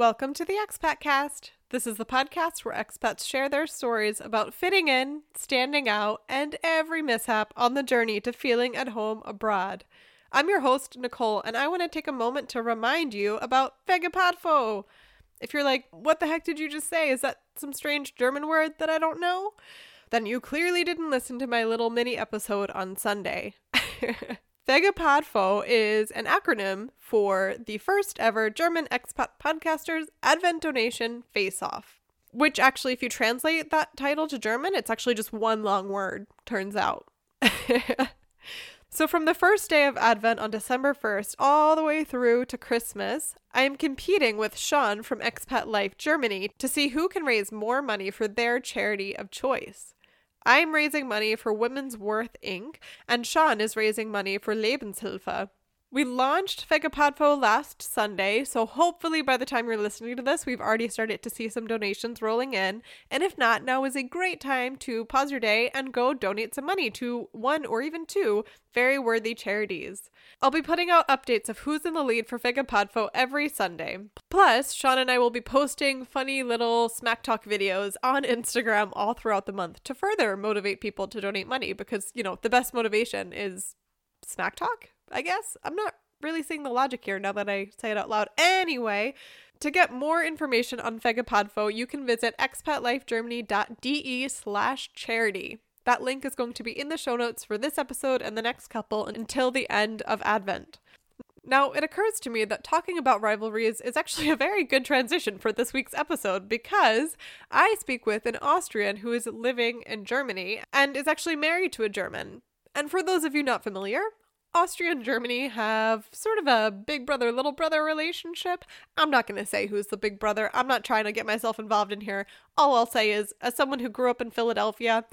Welcome to the Expat Cast. This is the podcast where expats share their stories about fitting in, standing out, and every mishap on the journey to feeling at home abroad. I'm your host, Nicole, and I want to take a moment to remind you about Vegepadfo. If you're like, what the heck did you just say? Is that some strange German word that I don't know? Then you clearly didn't listen to my little mini episode on Sunday. Vegepadfo is an acronym for the first ever German expat podcasters Advent donation face off. Which actually, if you translate that title to German, it's actually just one long word, turns out. so, from the first day of Advent on December 1st all the way through to Christmas, I am competing with Sean from Expat Life Germany to see who can raise more money for their charity of choice. I'm raising money for Women's Worth Inc., and Sean is raising money for Lebenshilfe. We launched Vegepadfo last Sunday, so hopefully by the time you're listening to this, we've already started to see some donations rolling in. And if not, now is a great time to pause your day and go donate some money to one or even two very worthy charities. I'll be putting out updates of who's in the lead for Vegepadfo every Sunday. Plus, Sean and I will be posting funny little smack talk videos on Instagram all throughout the month to further motivate people to donate money because, you know, the best motivation is smack talk I guess. I'm not really seeing the logic here now that I say it out loud. Anyway, to get more information on Vegepadfo, you can visit expatlifegermany.de slash charity. That link is going to be in the show notes for this episode and the next couple until the end of Advent. Now, it occurs to me that talking about rivalries is actually a very good transition for this week's episode because I speak with an Austrian who is living in Germany and is actually married to a German. And for those of you not familiar, Austria and Germany have sort of a big brother little brother relationship. I'm not going to say who's the big brother. I'm not trying to get myself involved in here. All I'll say is, as someone who grew up in Philadelphia,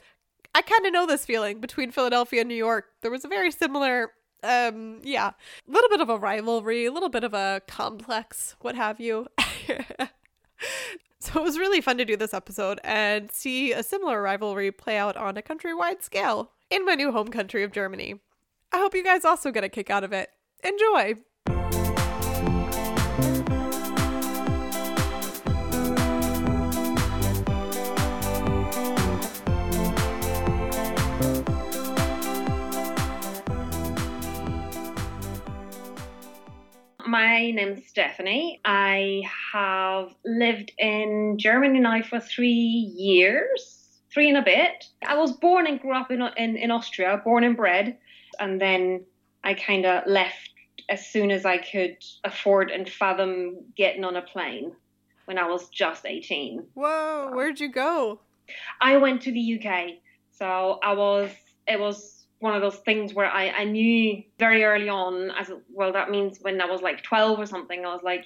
I kind of know this feeling between Philadelphia and New York. There was a very similar, um, yeah, a little bit of a rivalry, a little bit of a complex, what have you. so it was really fun to do this episode and see a similar rivalry play out on a countrywide scale in my new home country of Germany. I hope you guys also get a kick out of it. Enjoy! My name's Stefanie. I have lived in Germany now for three years, three and a bit. I was born and grew up in, in, in Austria, born and bred and then I kind of left as soon as I could afford and fathom getting on a plane when I was just 18. Whoa, where'd you go? I went to the UK. So I was, it was one of those things where I, I knew very early on, as well, that means when I was like 12 or something, I was like,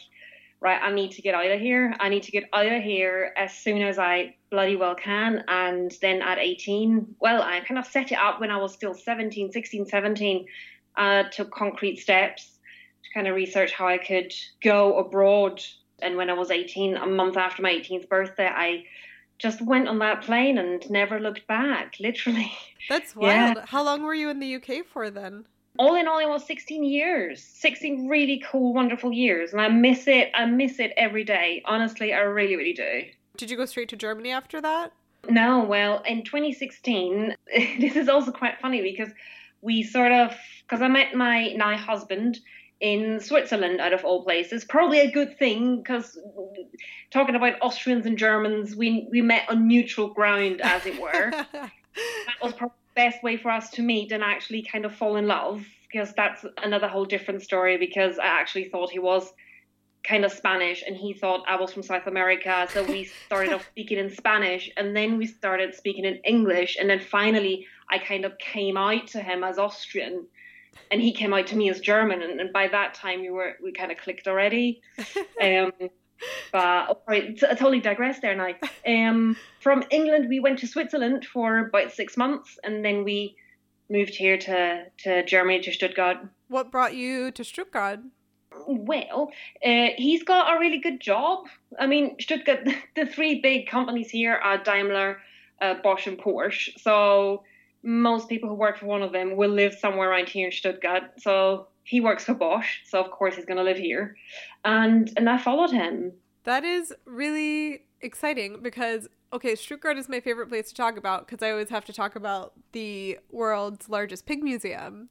right, I need to get out of here. I need to get out of here as soon as I bloody well can. And then at 18, well, I kind of set it up when I was still 17, 16, 17, uh, took concrete steps to kind of research how I could go abroad. And when I was 18, a month after my 18th birthday, I just went on that plane and never looked back, literally. That's wild. Yeah. How long were you in the UK for then? All in all, it was 16 years, 16 really cool, wonderful years. And I miss it. I miss it every day. Honestly, I really, really do. Did you go straight to Germany after that? No, well, in 2016, this is also quite funny because we sort of, because I met my now husband in Switzerland, out of all places. Probably a good thing because talking about Austrians and Germans, we, we met on neutral ground, as it were. that was probably best way for us to meet and actually kind of fall in love because that's another whole different story because I actually thought he was kind of Spanish and he thought I was from South America. So we started off speaking in Spanish and then we started speaking in English. And then finally, I kind of came out to him as Austrian and he came out to me as German. And, and by that time, we were, we kind of clicked already. Um, but oh, sorry, I totally digress there now. Um, from England, we went to Switzerland for about six months, and then we moved here to to Germany to Stuttgart. What brought you to Stuttgart? Well, uh, he's got a really good job. I mean, Stuttgart, the three big companies here are Daimler, uh, Bosch, and Porsche. So most people who work for one of them will live somewhere around here in Stuttgart. So he works for Bosch, so of course he's going to live here. And and I followed him. That is really exciting because okay, Stuttgart is my favorite place to talk about because I always have to talk about the world's largest pig museum.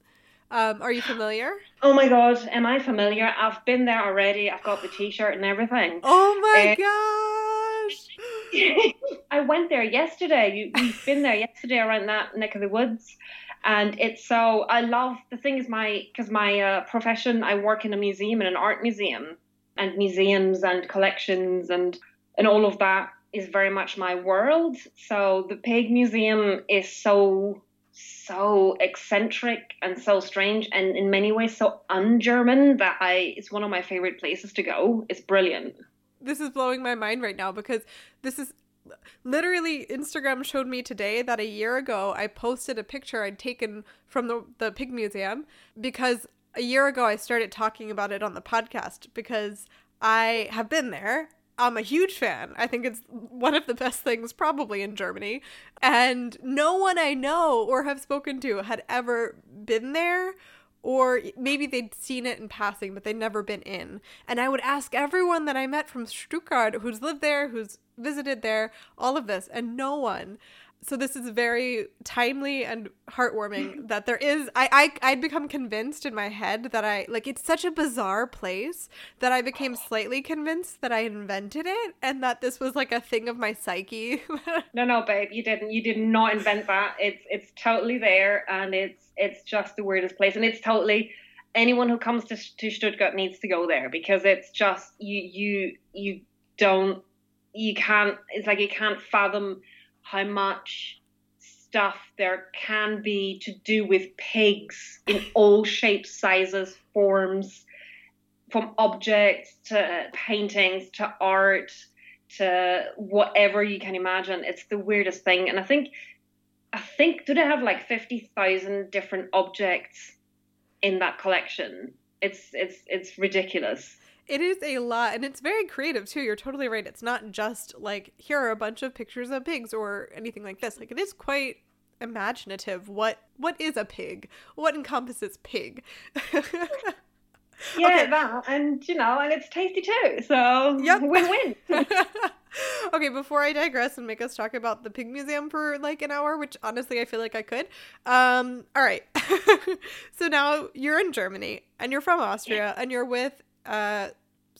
Um, are you familiar? Oh my god, am I familiar? I've been there already. I've got the T-shirt and everything. Oh my uh, gosh! I went there yesterday. You, you've been there yesterday around that neck of the woods, and it's so. I love the thing is my because my uh, profession. I work in a museum in an art museum, and museums and collections and and all of that is very much my world. So the pig museum is so so eccentric and so strange and in many ways so un-German that I it's one of my favorite places to go. It's brilliant. This is blowing my mind right now because this is literally Instagram showed me today that a year ago I posted a picture I'd taken from the the pig museum because a year ago I started talking about it on the podcast because I have been there I'm a huge fan. I think it's one of the best things probably in Germany. And no one I know or have spoken to had ever been there or maybe they'd seen it in passing but they'd never been in. And I would ask everyone that I met from Stuttgart who's lived there, who's visited there, all of this and no one so this is very timely and heartwarming that there is I, I I'd become convinced in my head that I like it's such a bizarre place that I became slightly convinced that I invented it and that this was like a thing of my psyche. no, no, babe, you didn't. You did not invent that. It's it's totally there and it's it's just the weirdest place and it's totally anyone who comes to, to Stuttgart needs to go there because it's just you you you don't you can't it's like you can't fathom how much stuff there can be to do with pigs in all shapes, sizes, forms, from objects to paintings to art to whatever you can imagine. It's the weirdest thing. And I think, I think, do they have like 50,000 different objects in that collection? It's, it's, it's ridiculous. It is a lot, and it's very creative too. You're totally right. It's not just like here are a bunch of pictures of pigs or anything like this. Like it is quite imaginative. What what is a pig? What encompasses pig? yeah, okay. that, and you know, and it's tasty too. So yep. win win. okay, before I digress and make us talk about the pig museum for like an hour, which honestly I feel like I could. Um, all right. so now you're in Germany and you're from Austria and you're with uh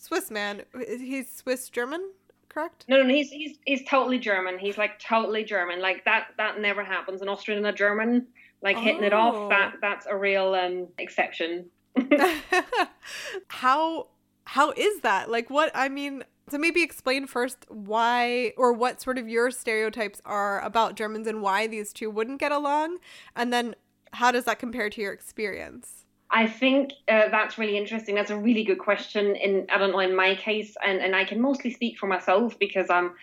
Swiss man. He's Swiss German, correct? No, no, he's he's he's totally German. He's like totally German. Like that that never happens. An Austrian and a German like oh. hitting it off. Oh. That that's a real um exception. how how is that? Like what I mean, so maybe explain first why or what sort of your stereotypes are about Germans and why these two wouldn't get along and then how does that compare to your experience? I think uh, that's really interesting. That's a really good question. In I don't know in my case, and, and I can mostly speak for myself because I'm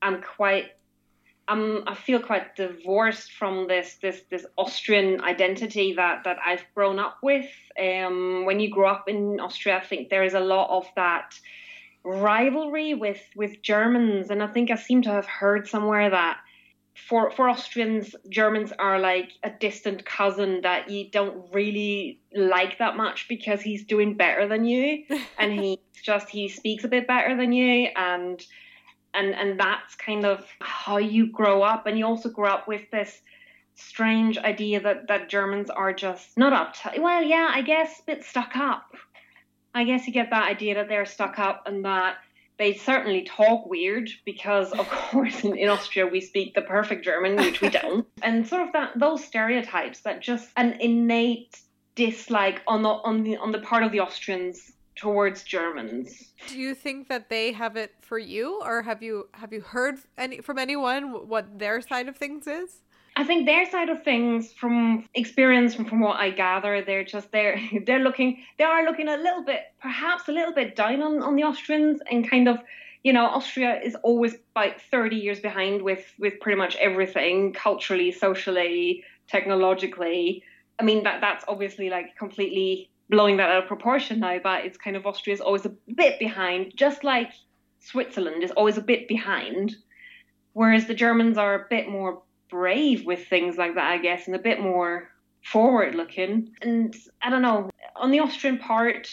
I'm quite I'm I feel quite divorced from this this this Austrian identity that that I've grown up with. Um, when you grow up in Austria, I think there is a lot of that rivalry with with Germans, and I think I seem to have heard somewhere that for for Austrians, Germans are like a distant cousin that you don't really like that much because he's doing better than you, and he just he speaks a bit better than you, and and and that's kind of how you grow up, and you also grow up with this strange idea that that Germans are just not up to well, yeah, I guess a bit stuck up. I guess you get that idea that they're stuck up and that they certainly talk weird because of course in, in, austria we speak the perfect german which we don't. And sort of that those stereotypes that just an innate dislike on the on the on the part of the austrians towards germans. Do you think that they have it for you or have you have you heard any from anyone what their side of things is I think their side of things, from experience, from, from what I gather, they're just they're they're looking they are looking a little bit, perhaps a little bit down on, on the Austrians, and kind of, you know, Austria is always about thirty years behind with with pretty much everything, culturally, socially, technologically. I mean that that's obviously like completely blowing that out of proportion now, but it's kind of Austria is always a bit behind, just like Switzerland is always a bit behind, whereas the Germans are a bit more brave with things like that, I guess, and a bit more forward looking. And I don't know, on the Austrian part,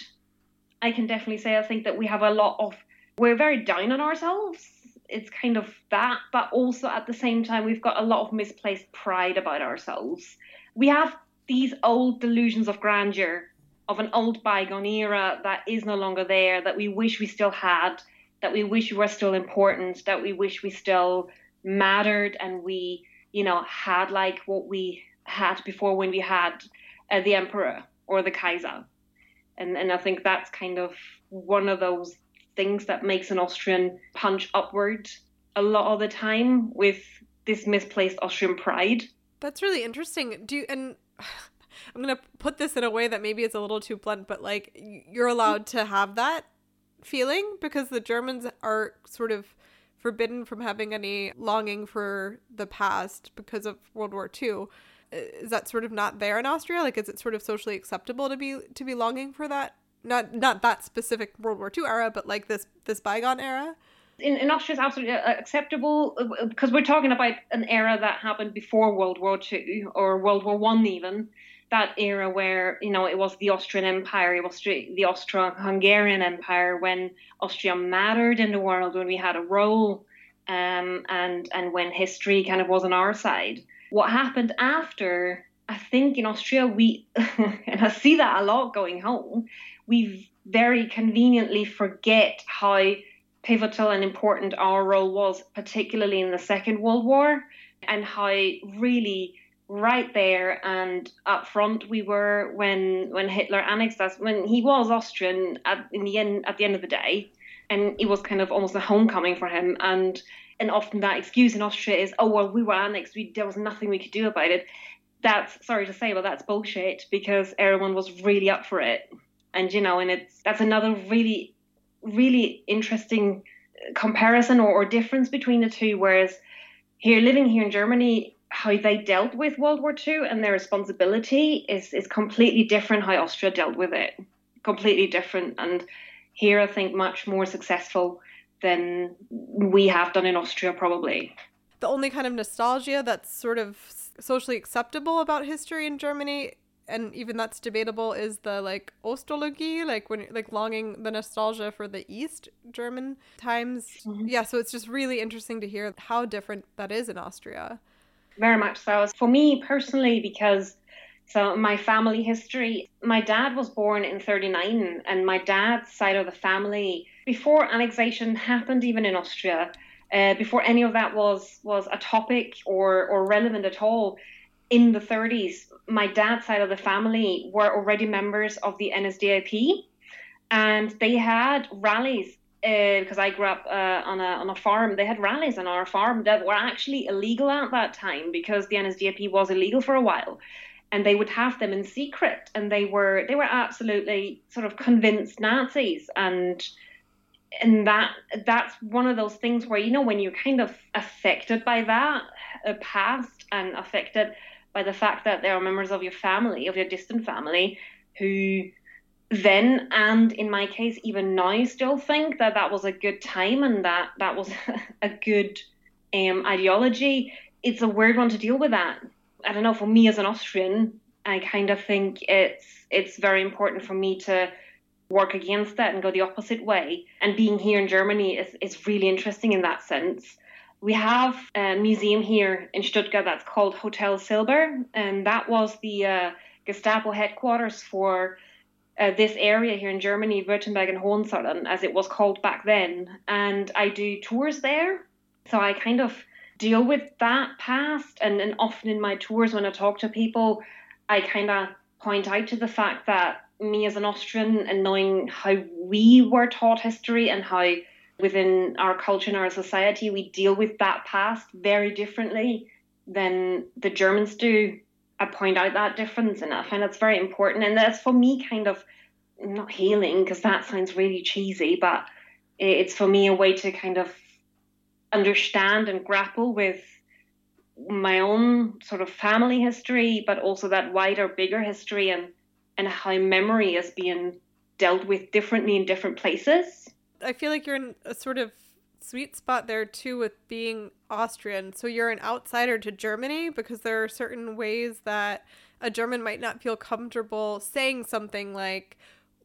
I can definitely say I think that we have a lot of we're very down on ourselves. It's kind of that, but also at the same time, we've got a lot of misplaced pride about ourselves. We have these old delusions of grandeur of an old bygone era that is no longer there, that we wish we still had, that we wish we were still important, that we wish we still mattered and we, you know, had like what we had before when we had uh, the emperor or the Kaiser. And, and I think that's kind of one of those things that makes an Austrian punch upward a lot of the time with this misplaced Austrian pride. That's really interesting. Do you, and I'm going to put this in a way that maybe it's a little too blunt, but like you're allowed to have that feeling because the Germans are sort of forbidden from having any longing for the past because of World War II. Is that sort of not there in Austria? Like, is it sort of socially acceptable to be to be longing for that? Not not that specific World War II era, but like this this bygone era. In, in Austria, it's absolutely uh, acceptable because uh, we're talking about an era that happened before World War II or World War One even that era where you know it was the Austrian Empire, it was the Austro-Hungarian Empire when Austria mattered in the world, when we had a role, um, and and when history kind of was on our side. What happened after? I think in Austria we, and I see that a lot going home. We very conveniently forget how pivotal and important our role was, particularly in the Second World War, and how really right there and up front we were when when Hitler annexed us when he was Austrian at in the end at the end of the day. And it was kind of almost a homecoming for him. And and often that excuse in Austria is oh well we were annexed. We there was nothing we could do about it. That's sorry to say but that's bullshit because everyone was really up for it. And you know and it's that's another really really interesting comparison or, or difference between the two whereas here living here in Germany how they dealt with World War II and their responsibility is is completely different how Austria dealt with it. Completely different. And here I think much more successful than we have done in Austria probably. The only kind of nostalgia that's sort of socially acceptable about history in Germany and even that's debatable is the like Ostalgie, like when like longing the nostalgia for the East German times. Mm-hmm. Yeah, so it's just really interesting to hear how different that is in Austria very much so. For me personally, because so my family history, my dad was born in 39 and my dad's side of the family, before annexation happened even in Austria, uh, before any of that was, was a topic or, or relevant at all, in the 30s, my dad's side of the family were already members of the NSDAP and they had rallies because uh, I grew up uh, on a on a farm. They had rallies on our farm that were actually illegal at that time because the NSDAP was illegal for a while, and they would have them in secret, and they were they were absolutely sort of convinced Nazis, and and that that's one of those things where you know when you're kind of affected by that uh, past and affected by the fact that there are members of your family, of your distant family, who then and in my case even now still think that that was a good time and that that was a good um, ideology. It's a weird one to deal with that. I don't know for me as an austrian i kind of think it's it's very important for me to work against that and go the opposite way. And being here in germany is, is really interesting in that sense. We have a museum here in stuttgart that's called hotel silber and that was the uh, gestapo headquarters for uh, this area here in Germany, Württemberg and Hohenzollern, as it was called back then. And I do tours there. So I kind of deal with that past. And, and often in my tours, when I talk to people, I kind of point out to the fact that me as an Austrian and knowing how we were taught history and how within our culture and our society we deal with that past very differently than the Germans do I point out that difference and I find very important. And that's for me kind of not healing because that sounds really cheesy, but it's for me a way to kind of understand and grapple with my own sort of family history, but also that wider, bigger history and, and how memory is being dealt with differently in different places. I feel like you're in a sort of sweet spot there too with being Austrian. So you're an outsider to Germany because there are certain ways that a German might not feel comfortable saying something like,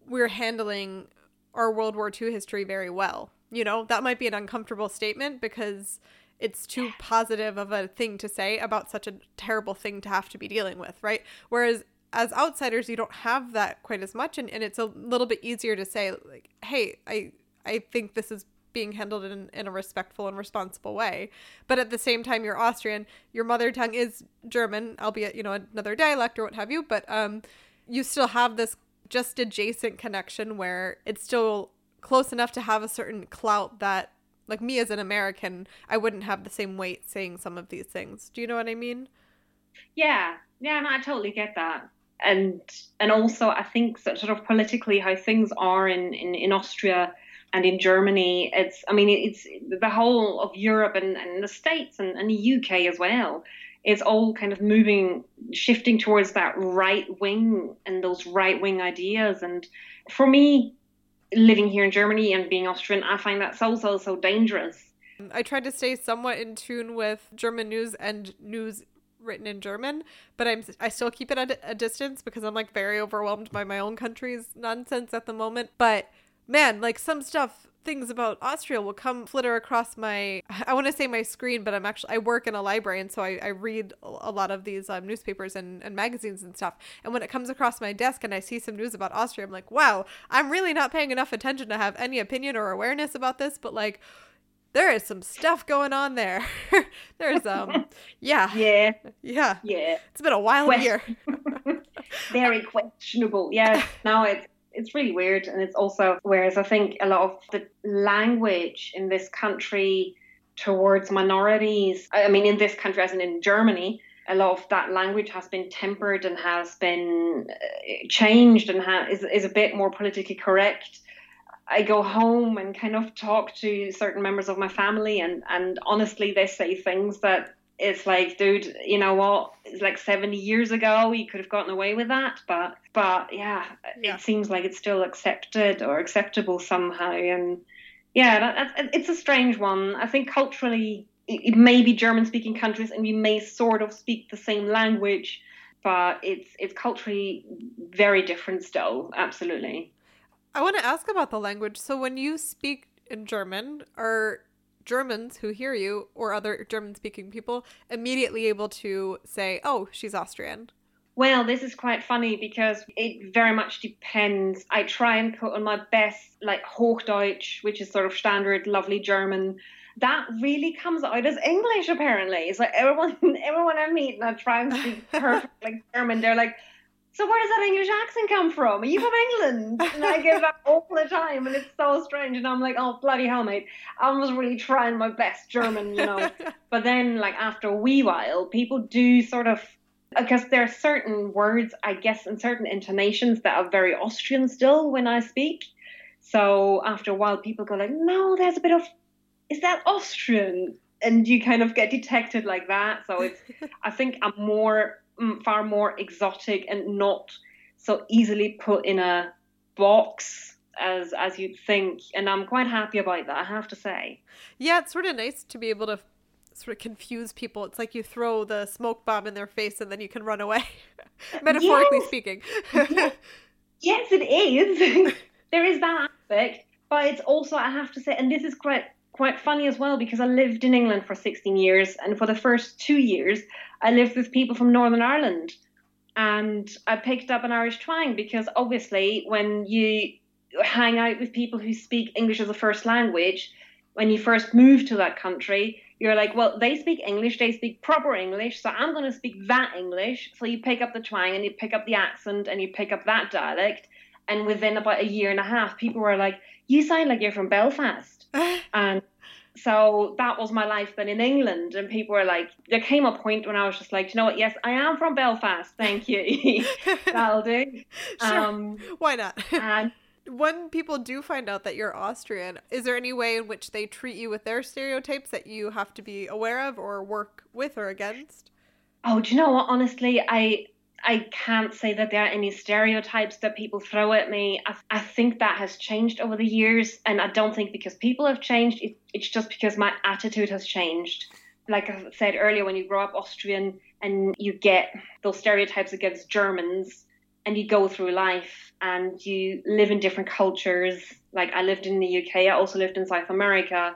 we're handling our World War II history very well. you know, that might be an uncomfortable statement because it's too positive of a thing to say about such a terrible thing to have to be dealing with, right? Whereas as outsiders, you don't have that quite as much, and, and it's a little bit easier to say, like, hey, I I think this is being handled in, in a respectful and responsible way. But at the same time, you're Austrian, your mother tongue is German, albeit, you know, another dialect or what have you, but um, you still have this just adjacent connection where it's still close enough to have a certain clout that like me as an American, I wouldn't have the same weight saying some of these things. Do you know what I mean? Yeah, yeah, no, I totally get that. And and also I think sort of politically how things are in, in, in Austria and in Germany, it's I mean it's the whole of Europe and, and the States and, and the UK as well is all kind of moving, shifting towards that right wing and those right wing ideas. And for me, living here in Germany and being Austrian, I find that so, so, so dangerous. I tried to stay somewhat in tune with German news and news written in German, but I'm I still keep it at a distance because I'm like very overwhelmed by my own country's nonsense at the moment. But man, like some stuff things about Austria will come flitter across my I want to say my screen, but I'm actually I work in a library and so I, I read a lot of these um, newspapers and, and magazines and stuff. And when it comes across my desk and I see some news about Austria, I'm like, wow, I'm really not paying enough attention to have any opinion or awareness about this, but like there is some stuff going on there. There's um yeah. Yeah. Yeah. Yeah. It's been a wild Question- year. Very questionable. Yeah. Now it's it's really weird. And it's also, whereas I think a lot of the language in this country towards minorities, I mean, in this country, as in in Germany, a lot of that language has been tempered and has been uh, changed and ha- is, is a bit more politically correct. I go home and kind of talk to certain members of my family, and, and honestly, they say things that it's like, dude, you know what? It's like 70 years ago, you could have gotten away with that. But, but yeah, yeah. it seems like it's still accepted or acceptable somehow. And yeah, that, that, it's a strange one. I think culturally, it, it may be German speaking countries and we may sort of speak the same language, but it's, it's culturally very different still. Absolutely. I want to ask about the language. So when you speak in German, are Germans who hear you or other German speaking people immediately able to say, oh, she's Austrian? Well, this is quite funny because it very much depends. I try and put on my best, like Hochdeutsch, which is sort of standard, lovely German. That really comes out as English, apparently. So everyone, everyone I meet and I try and speak perfect like German, they're like, so where does that English accent come from? Are you from England? And I get that all the time, and it's so strange. And I'm like, oh bloody hell, mate! I was really trying my best German, you know. but then, like after a wee while, people do sort of because there are certain words, I guess, and certain intonations that are very Austrian still when I speak. So after a while, people go like, no, there's a bit of, is that Austrian? And you kind of get detected like that. So it's, I think I'm more Mm, far more exotic and not so easily put in a box as as you'd think. And i'm quite happy about that i have to say. Yeah it's sort of nice to be able to sort of confuse people. It's like you throw the smoke bomb in their face and then you can run away metaphorically yes. speaking. Yes it is. There is that aspect but it's also i have to say and this is quite quite funny as well because I lived in England for 16 years, and for the first two years, I lived with people from Northern Ireland. And I picked up an Irish twang because obviously, when you hang out with people who speak English as a first language, when you first move to that country, you're like, well, they speak English, they speak proper English, so I'm going to speak that English. So you pick up the twang and you pick up the accent and you pick up that dialect. And within about a year and a half, people were like, you sound like you're from Belfast. and so that was my life then in England. And people were like, there came a point when I was just like, you know what? Yes, I am from Belfast. Thank you. That'll do. Sure. Um, Why not? and when people do find out that you're Austrian, is there any way in which they treat you with their stereotypes that you have to be aware of or work with or against? Oh, do you know what? Honestly, I I can't say that there are any stereotypes that people throw at me. I, I think that has changed over the years, and I don't think because people have changed, it, it's just because my attitude has changed. Like I said earlier, when you grow up Austrian and you get those stereotypes against Germans, and you go through life and you live in different cultures, like I lived in the UK, I also lived in South America,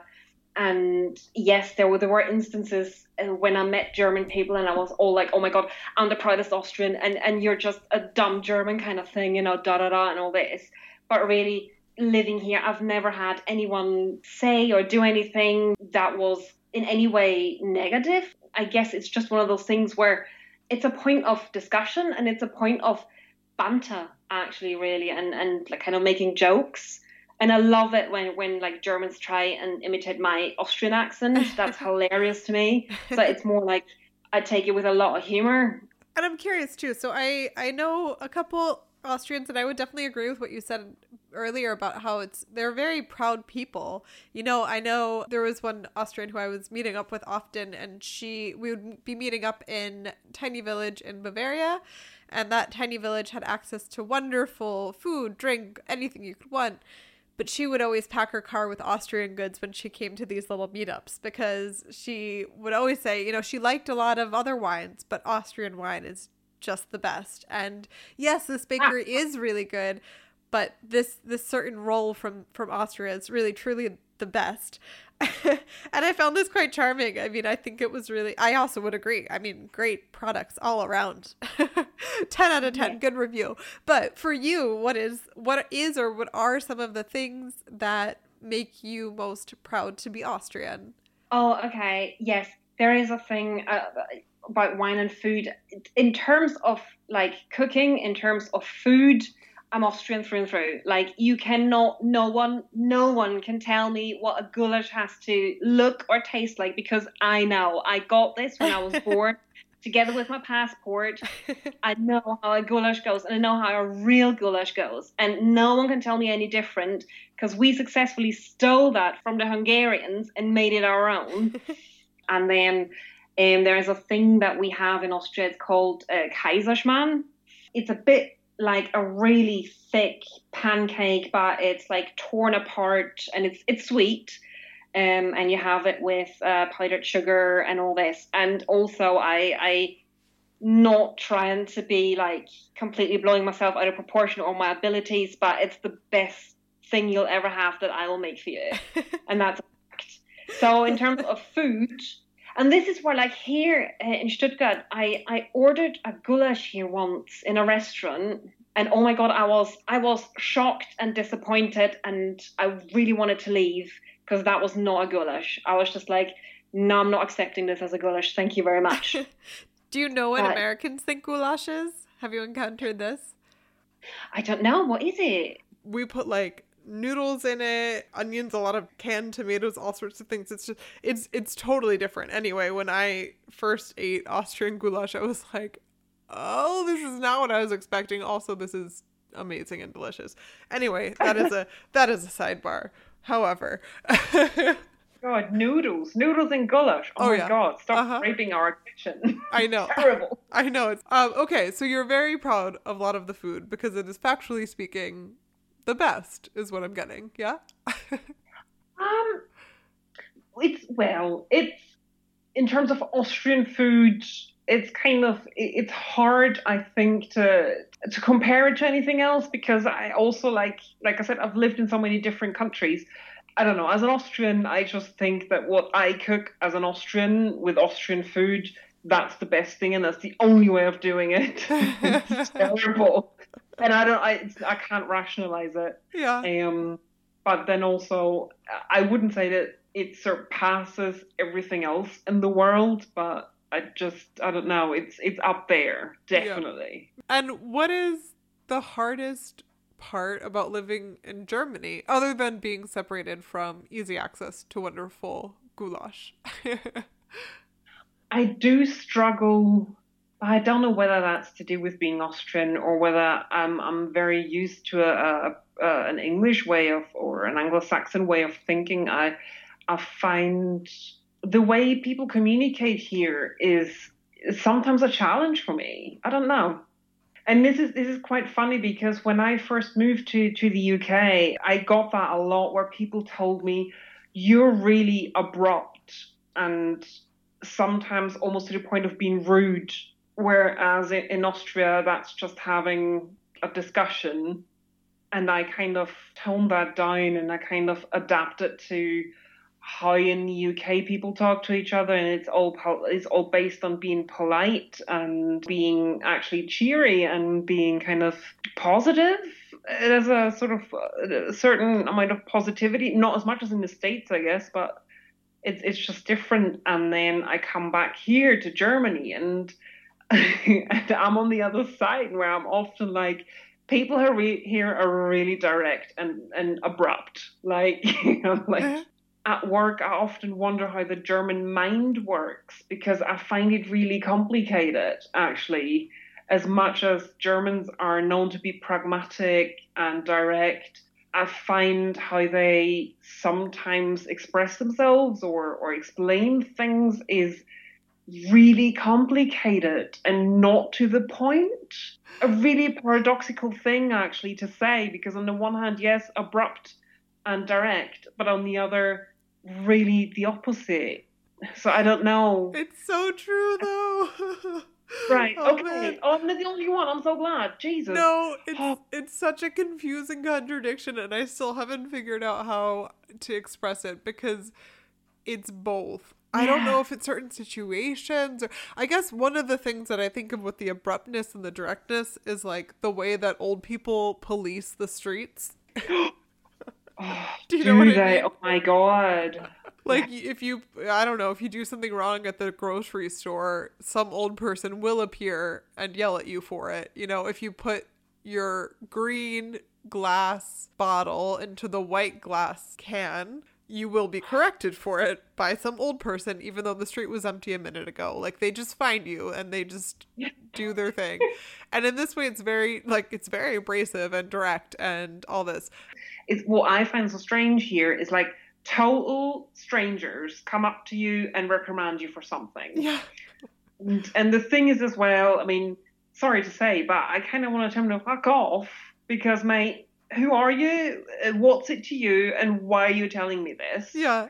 and yes, there were there were instances uh, when I met German people and I was all like, oh my god, I'm the proudest Austrian, and and you're just a dumb German kind of thing, you know, da da da, and all this. But really, living here, I've never had anyone say or do anything that was in any way negative. I guess it's just one of those things where it's a point of discussion and it's a point of banter actually really and and like kind of making jokes and I love it when when like Germans try and imitate my Austrian accent. That's hilarious to me. So it's more like I take it with a lot of humor. And I'm curious too. So I I know a couple Austrians, and I would definitely agree with what you said earlier about how it's they're very proud people. You know, I know there was one Austrian who I was meeting up with often, and she we would be meeting up in tiny village in Bavaria, and that tiny village had access to wonderful food, drink, anything you could want. But she would always pack her car with Austrian goods when she came to these little meetups because she would always say, you know, she liked a lot of other wines, but Austrian wine is just the best. And yes, this bakery is really good, but this this certain roll from from Austria is really truly the best. and I found this quite charming. I mean, I think it was really I also would agree. I mean, great products all around. 10 out of 10, yeah. good review. But for you, what is what is or what are some of the things that make you most proud to be Austrian? Oh, okay. Yes, there is a thing uh, about wine and food in terms of like cooking in terms of food i'm austrian through and through. Like you cannot no one no one can tell me what a goulash has to look or taste like because i know. I got this when i was born together with my passport. I know how a goulash goes and i know how a real goulash goes. And no one can tell me any different because we successfully stole that from the hungarians and made it our own. And then um, there is a thing that we have in Austria. It's called uh, Kaiserschmarrn. It's a bit like a really thick pancake, but it's like torn apart and it's it's sweet. Um, and you have it with uh, powdered sugar and all this. And also, I I not trying to be like completely blowing myself out of proportion or my abilities, but it's the best thing you'll ever have that I will make for you, and that's a fact. So in terms of food, and this is where, like here uh, in Stuttgart, I, I ordered a goulash here once in a restaurant, and oh my god, I was I was shocked and disappointed, and I really wanted to leave because that was not a goulash. I was just like, no, I'm not accepting this as a goulash. Thank you very much. Do you know what Americans think goulash is? Have you encountered this? I don't know. What is it? We put like noodles in it, onions, a lot of canned tomatoes, all sorts of things. It's just it's it's totally different. Anyway, when I first ate Austrian goulash, I was like, "Oh, this is not what I was expecting." Also, this is amazing and delicious. Anyway, that is a that is a sidebar. However, God, noodles, noodles and goulash. Oh, oh my yeah. God, stop uh-huh. raping our kitchen. I know. terrible. I know. It's um, okay. So you're very proud of a lot of the food because it is factually speaking the best is what I'm getting. Yeah. um, it's well, it's in terms of Austrian food. It's kind of it's hard, I think, to to compare it to anything else because I also like like I said, I've lived in so many different countries. I don't know. As an Austrian, I just think that what I cook as an Austrian with Austrian food, that's the best thing, and that's the only way of doing it. it's terrible and I don't, I, I can't rationalize it. Yeah. Um, but then also, I wouldn't say that it surpasses everything else in the world, but I just, I don't know, it's it's up there definitely. Yeah. And what is the hardest part about living in Germany, other than being separated from easy access to wonderful goulash? I do struggle I don't know whether that's to do with being Austrian or whether um, I'm very used to a, a, a, an English way of or an Anglo-Saxon way of thinking. I I find the way people communicate here is, is sometimes a challenge for me. I don't know. And this is this is quite funny because when I first moved to, to the UK, I got that a lot where people told me, You're really abrupt and sometimes almost to the point of being rude Whereas in Austria, that's just having a discussion. and I kind of toned that down and I kind of adapted it to how in the UK people talk to each other, and it's all it's all based on being polite and being actually cheery and being kind of positive. There's a sort of a certain amount of positivity, not as much as in the states, I guess, but it's it's just different. And then I come back here to Germany, and, and I'm on the other side where I'm often like people are re- here are really direct and, and abrupt. Like, you know, like uh-huh at work, I often wonder how the German mind works because I find it really complicated, actually. As much as Germans are known to be pragmatic and direct, I find how they sometimes express themselves or, or explain things is really complicated and not to the point. A really paradoxical thing, actually, to say, because on the one hand, yes, abrupt and direct, but on the other, really the opposite. So I don't know. It's so true though. right. Oh, okay. Man. Oh, I'm not the only one. I'm so glad. Jesus. No, it's oh. it's such a confusing contradiction, and I still haven't figured out how to express it because it's both. I don't know if it's certain situations or I guess one of the things that I think of with the abruptness and the directness is like the way that old people police the streets. Oh, do you know what I mean? Oh my god. Like if you I don't know, if you do something wrong at the grocery store, some old person will appear and yell at you for it. You know, if you put your green glass bottle into the white glass can, you will be corrected for it by some old person, even though the street was empty a minute ago. Like they just find you and they just do their thing. and in this way, it's very like it's very abrasive and direct and all this. It's what I find so strange here is like total strangers come up to you and reprimand you for something. Yeah. And, and the thing is as well, I mean, sorry to say, but I kind of want to tell them to fuck off because, mate, who are you? Uh, what's it to you? And why are you telling me this? Yeah.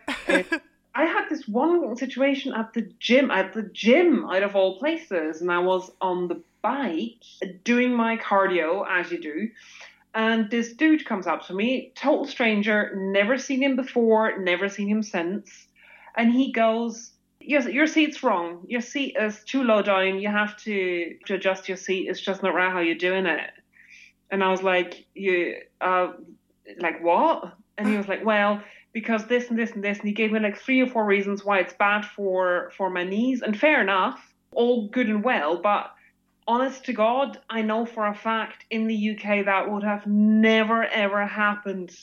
I had this one situation at the gym, at the gym out of all places, and I was on the bike doing my cardio as you do. And this dude comes up to me, total stranger, never seen him before, never seen him since. And he goes, Yes, your seat's wrong. Your seat is too low down. You have to, to adjust your seat. It's just not right how you're doing it. And I was like, you, uh, like what? And he was like, well, because this and this and this. And he gave me like three or four reasons why it's bad for, for my knees. And fair enough, all good and well. But honest to God, I know for a fact in the UK that would have never ever happened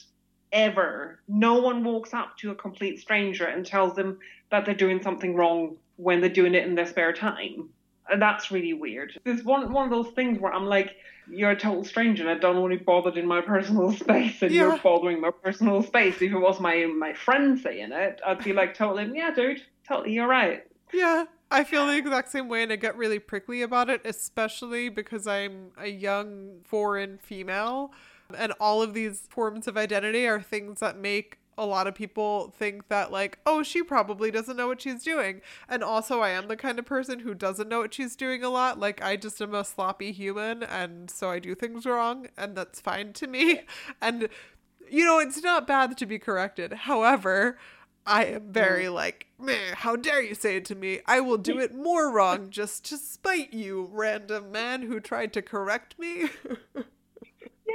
ever. No one walks up to a complete stranger and tells them that they're doing something wrong when they're doing it in their spare time. And that's really weird. It's one one of those things where I'm like, you're a total stranger and I don't want to be bothered in my personal space and yeah. you're bothering my personal space. If it was my my friend saying it, I'd be like totally yeah, dude, totally you're right. Yeah. I feel the exact same way and I get really prickly about it, especially because I'm a young foreign female. And all of these forms of identity are things that make a lot of people think that like oh she probably doesn't know what she's doing. And also i am the kind of person who doesn't know what she's doing a lot. Like i just am a sloppy human and so i do things wrong and that's fine to me. And you know it's not bad to be corrected. However i am very like meh how dare you say it to me? I will do it more wrong just to spite you random man who tried to correct me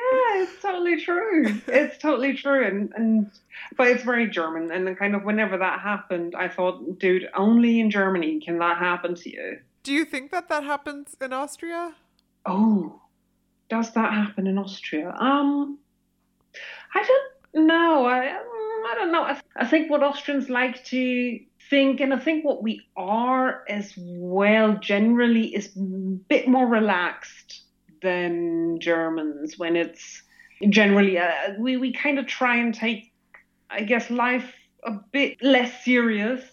Yeah, it's totally true. it's totally true, and and but it's very German, and kind of whenever that happened, I thought, dude, only in Germany can that happen to you. Do you think that that happens in Austria? Oh, does that happen in Austria? Um, I don't know. I um, I don't know. I, I think what Austrians like to think, and I think what we are as well generally is a bit more relaxed than Germans when it's generally uh, we we kind of try and take I guess life a bit less serious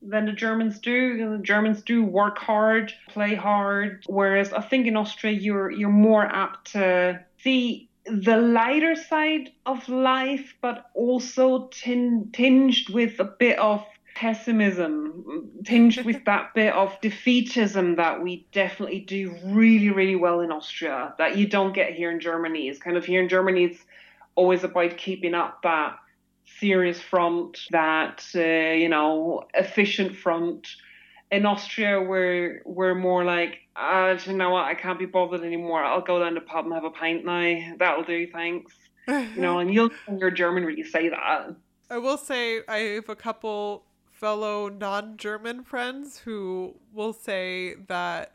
than the Germans do. The Germans do work hard, play hard, whereas I think in Austria you're you're more apt to see the lighter side of life, but also tin- tinged with a bit of pessimism tinged with that bit of defeatism that we definitely do really, really well in Austria that you don't get here in Germany. It's kind of here in Germany, it's always about keeping up that serious front, that, uh, you know, efficient front. In Austria, we're, we're more like, uh, you know what, I can't be bothered anymore. I'll go down to the pub and have a pint now. That'll do, thanks. you know, and you'll hear German really say that. I will say I have a couple fellow non-German friends who will say that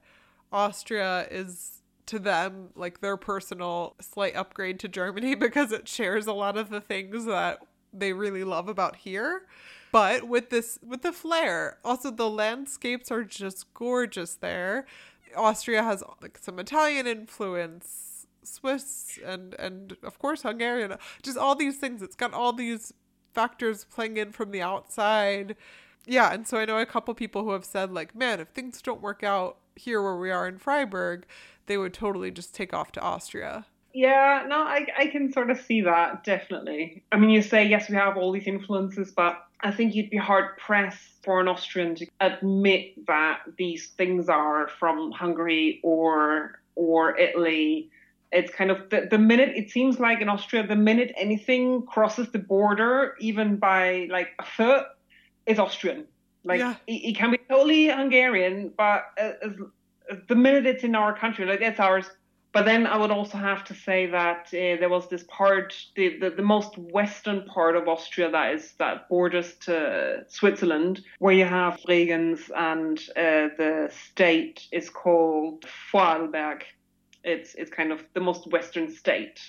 Austria is to them like their personal slight upgrade to Germany because it shares a lot of the things that they really love about here. But with this with the flair, also the landscapes are just gorgeous there. Austria has like some Italian influence, Swiss and and of course Hungarian. Just all these things. It's got all these factors playing in from the outside. Yeah, and so I know a couple people who have said like, man, if things don't work out here where we are in Freiburg, they would totally just take off to Austria. Yeah, no, I, I can sort of see that, definitely. I mean, you say, yes, we have all these influences, but I think you'd be hard pressed for an Austrian to admit that these things are from Hungary or or Italy it's kind of the, the minute it seems like in Austria, the minute anything crosses the border, even by like a foot, is Austrian. Like yeah. it, it, can be totally Hungarian, but as, as the minute it's in our country, like it's ours. But then I would also have to say that uh, there was this part, the, the, the most western part of Austria that is that borders to Switzerland, where you have Bregenz and uh, the state is called Vorarlberg it's it's kind of the most Western state.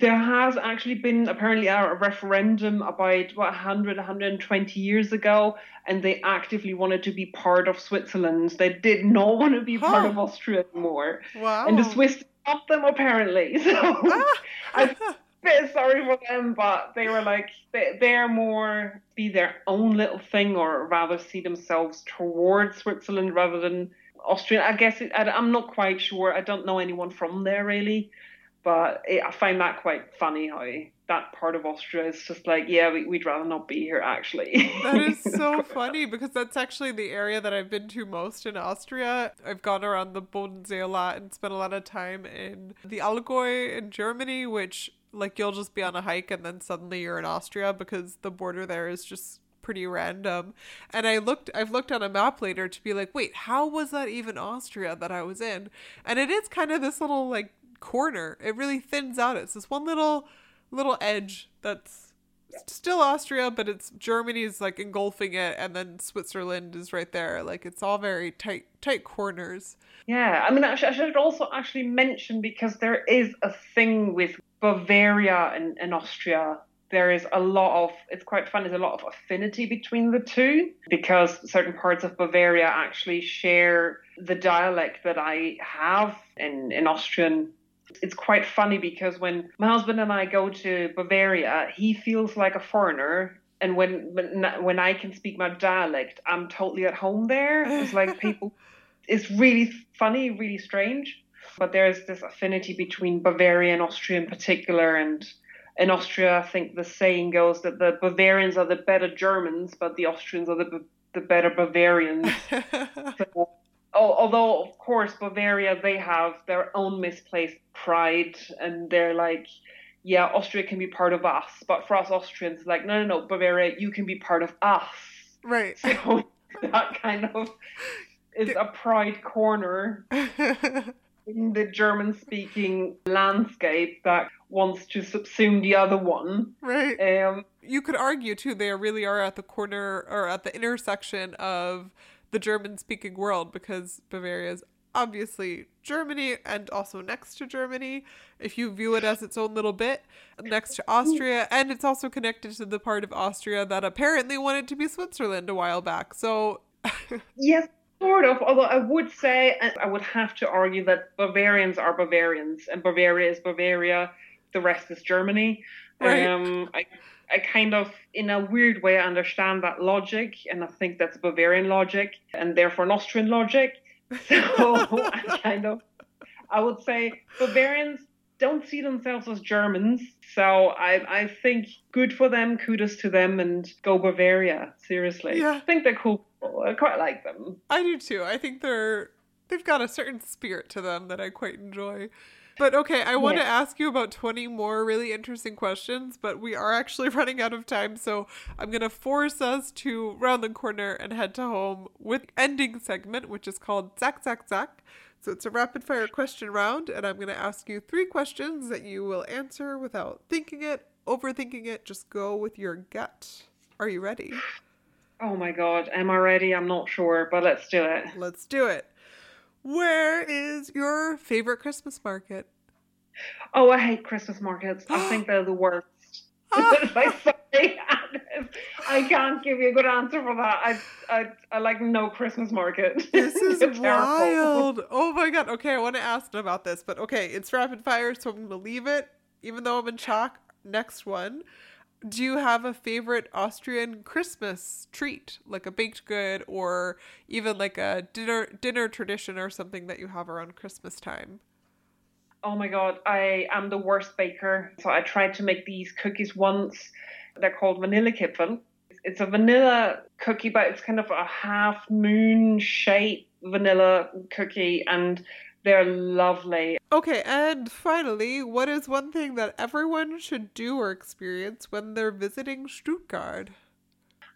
There has actually been apparently a referendum about what 100, 120 years ago, and they actively wanted to be part of Switzerland. They did not want to be huh. part of Austria anymore. Wow. And the Swiss stopped them apparently. So ah. I'm a bit sorry for them, but they were like they, they're more be their own little thing, or rather see themselves towards Switzerland rather than Austria. I guess it, I, am not quite sure. I don't know anyone from there really, but it, I find that quite funny how that part of Austria is just like, yeah, we, would rather not be here actually. That is so funny because that's actually the area that I've been to most in Austria. I've gone around the Bodensee a lot and spent a lot of time in the Allgäu in Germany, which like you'll just be on a hike and then suddenly you're in Austria because the border there is just pretty random. And I looked I've looked on a map later to be like, wait, how was that even Austria that I was in? And it is kind of this little like corner. It really thins out. It's this one little little edge that's still Austria, but it's Germany's like engulfing it, and then Switzerland is right there. Like it's all very tight, tight corners. Yeah, I mean, I should also actually mention because there is a thing with Bavaria and, and Austria there is a lot of it's quite fun there's a lot of affinity between the two because certain parts of bavaria actually share the dialect that i have in, in austrian. It's quite funny because when my husband and i go to bavaria he feels like a foreigner. And when when i can speak my dialect i'm totally at home there. It's like people it's really funny really strange. But there's this affinity between bavaria and austria in particular and in Austria, I think the saying goes that the Bavarians are the better Germans, but the Austrians are the the better Bavarians. so, although, of course, Bavaria they have their own misplaced pride, and they're like, yeah, Austria can be part of us, but for us Austrians, like, no, no, no, Bavaria, you can be part of us. Right. So that kind of is a pride corner in the German speaking landscape that wants to subsume the other one. Right. Um, you could argue too they really are at the corner or at the intersection of the German speaking world because Bavaria is obviously Germany and also next to Germany if you view it as its own little bit next to Austria and it's also connected to the part of Austria that apparently wanted to be Switzerland a while back. So Yes, Sort of, although I would say, I would have to argue that Bavarians are Bavarians, and Bavaria is Bavaria, the rest is Germany. Right. Um, I, I kind of, in a weird way, I understand that logic, and I think that's Bavarian logic, and therefore an Austrian logic. So I kind of, I would say Bavarians don't see themselves as Germans. So I, I think good for them, kudos to them, and go Bavaria. Seriously, Yeah. I think they're cool. I quite like them. I do too. I think they're they've got a certain spirit to them that I quite enjoy. But okay, I want to ask you about 20 more really interesting questions, but we are actually running out of time, so I'm going to force us to round the corner and head to home with ending segment, which is called Zack Zack Zack. So it's a rapid fire question round, and I'm going to ask you three questions that you will answer without thinking it, overthinking it. Just go with your gut. Are you ready? Oh my god, am I ready? I'm not sure, but let's do it. Let's do it. Where is your favorite Christmas market? Oh, I hate Christmas markets. I think they're the worst. I can't give you a good answer for that. I, I, I like no Christmas market. This is terrible. wild. Oh my god. Okay, I want to ask about this, but okay, it's rapid fire, so I'm going to leave it, even though I'm in shock. Next one. Do you have a favorite Austrian Christmas treat, like a baked good or even like a dinner dinner tradition or something that you have around Christmas time? Oh my god, I am the worst baker. So I tried to make these cookies once. They're called vanilla kipfel. It's a vanilla cookie, but it's kind of a half moon shape vanilla cookie, and they're lovely. Okay, and finally, what is one thing that everyone should do or experience when they're visiting Stuttgart?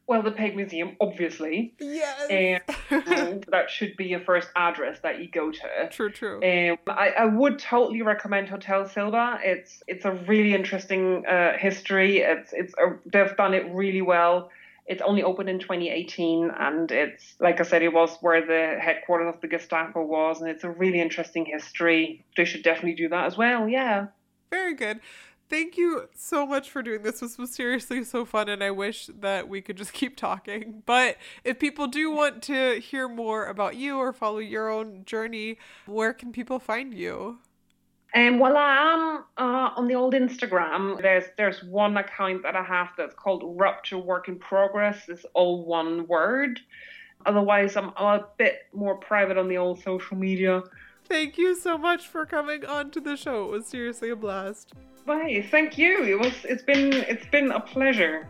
Well, the Pig Museum, obviously. Yes. And that should be your first address that you go to. true, true. Um, I, I would totally recommend Hotel Silber. It's it's a really interesting uh, history. It's it's a, they've done it really well. It's only opened in 2018, and it's like I said, it was where the headquarters of the Gestapo was, and it's a really interesting history. They should definitely do that as well. Yeah. Very good. Thank you so much for doing this. This was seriously so fun, and I wish that we could just keep talking. But if people do want to hear more about you or follow your own journey, where can people find you? Um, well, I am uh, on the old Instagram. There's there's one account that I have that's called Rupture Work in Progress. It's all one word. Otherwise, I'm, a bit more private on the old social media. Thank you so much for coming on to the show. It was seriously a blast. Bye. Thank you. It was. It's been. It's been a pleasure.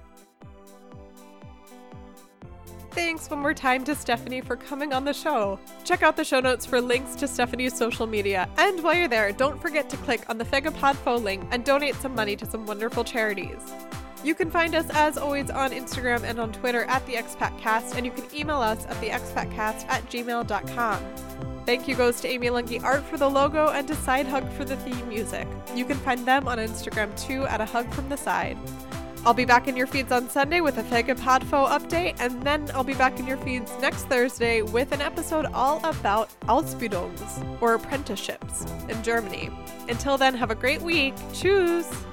Thanks one more time to Stefanie for coming on the show. Check out the show notes for links to Stefanie's social media. And while you're there, don't forget to click on the Fegapodfo link and donate some money to some wonderful charities. You can find us as always on Instagram and on Twitter at the ExpatCast, and you can email us at theexpatcast at gmail.com. Thank you goes to Amy Lungy Art for the logo and to Side Hug for the theme music. You can find them on Instagram too at a hug from the side. I'll be back in your feeds on Sunday with a Fega update, and then I'll be back in your feeds next Thursday with an episode all about Ausbildungs, or apprenticeships, in Germany. Until then, have a great week. Tschüss!